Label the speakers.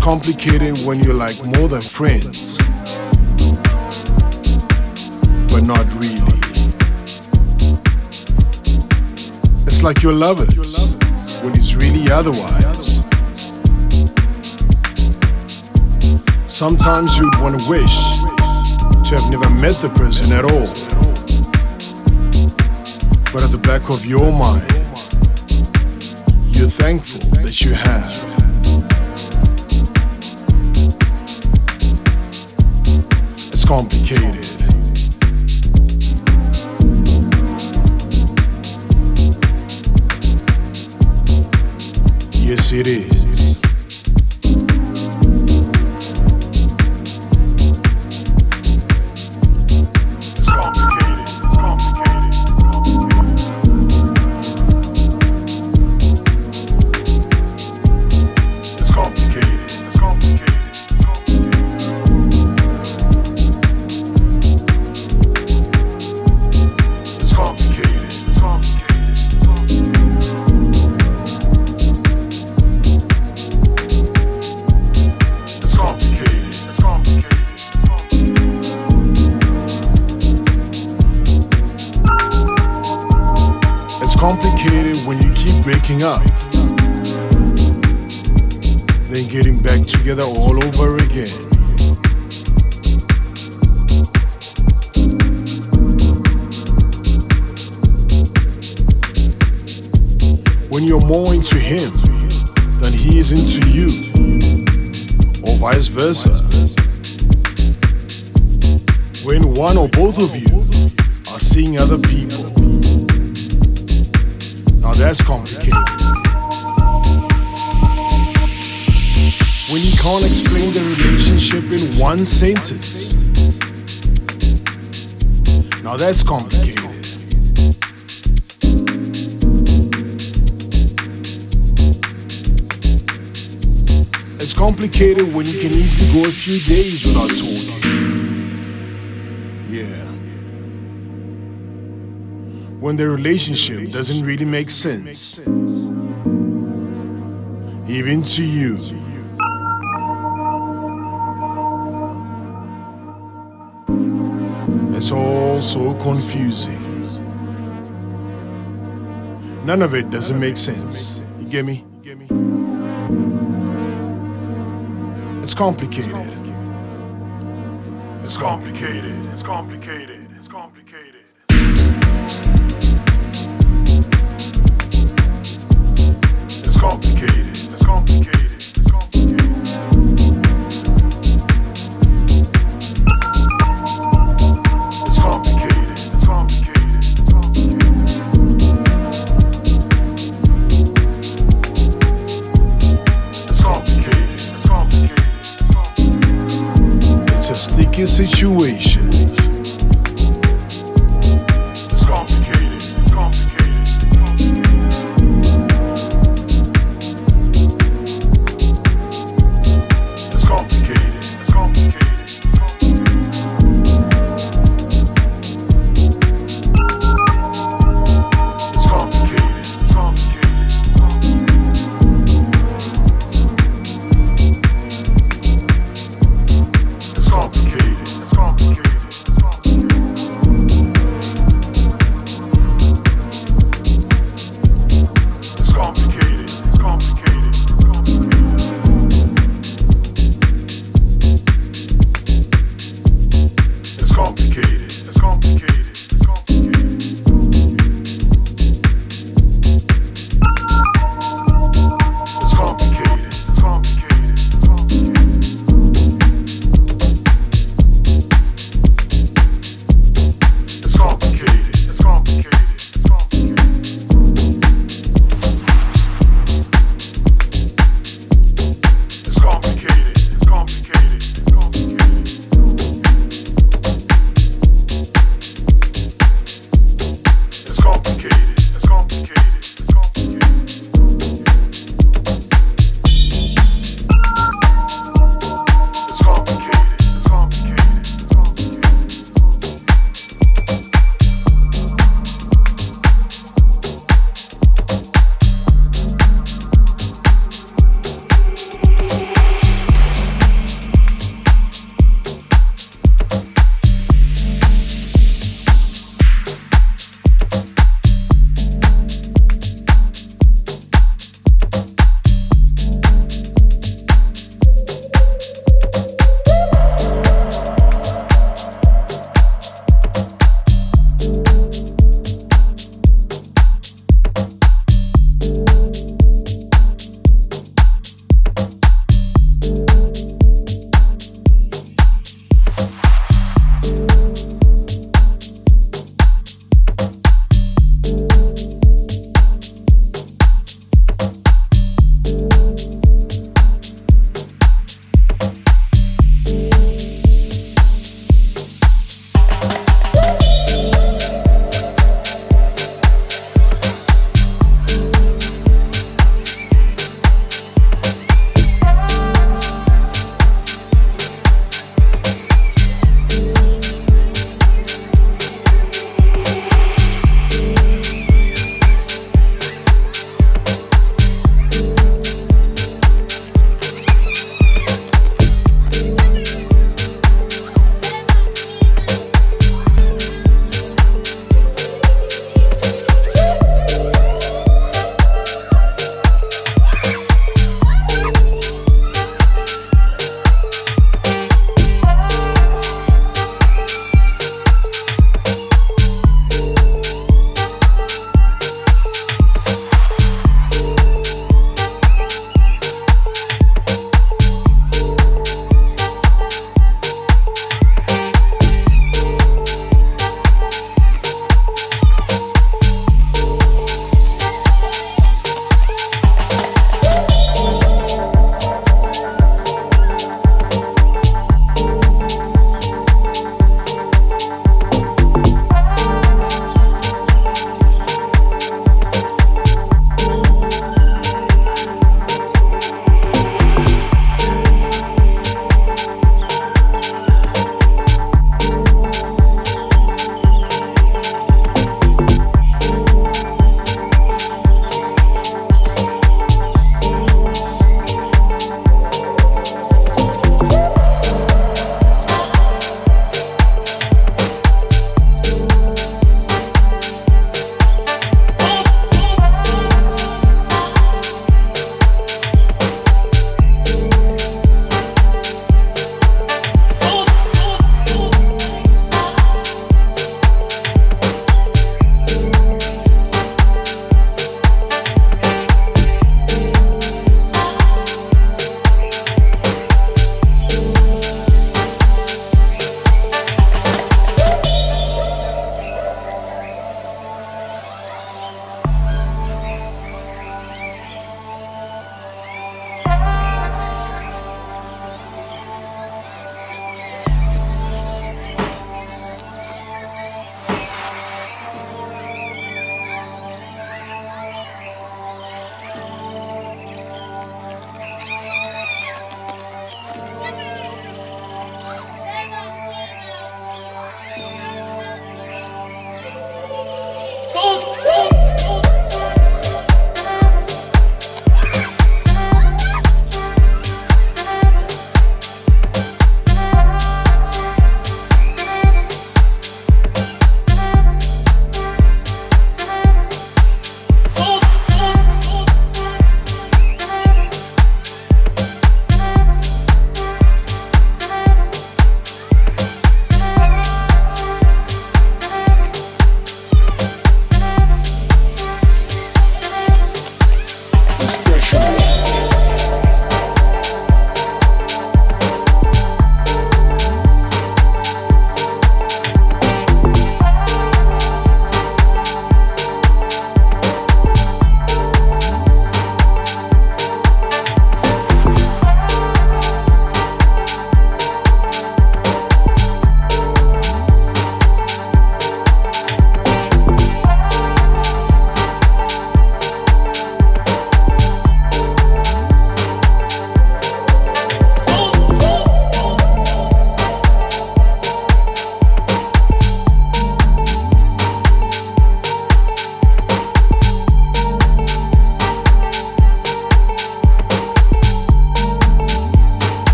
Speaker 1: complicated when you're like more than friends, but not really. It's like you're lovers when it's really otherwise. Sometimes you'd want to wish to have never met the person at all. But at the back of your mind, you're thankful that you have. Complicated. Yes, it is. Breaking up, then getting back together all over again. When you're more into him than he is into you, or vice versa. When one or both of you are seeing other people. That's complicated. When you can't explain the relationship in one sentence. Now that's complicated. It's complicated when you can easily go a few days without talking. Yeah. When the relationship doesn't really make sense. Even to you. It's all so confusing. None of it doesn't make sense. You get me? It's complicated. It's complicated. It's complicated. Situation.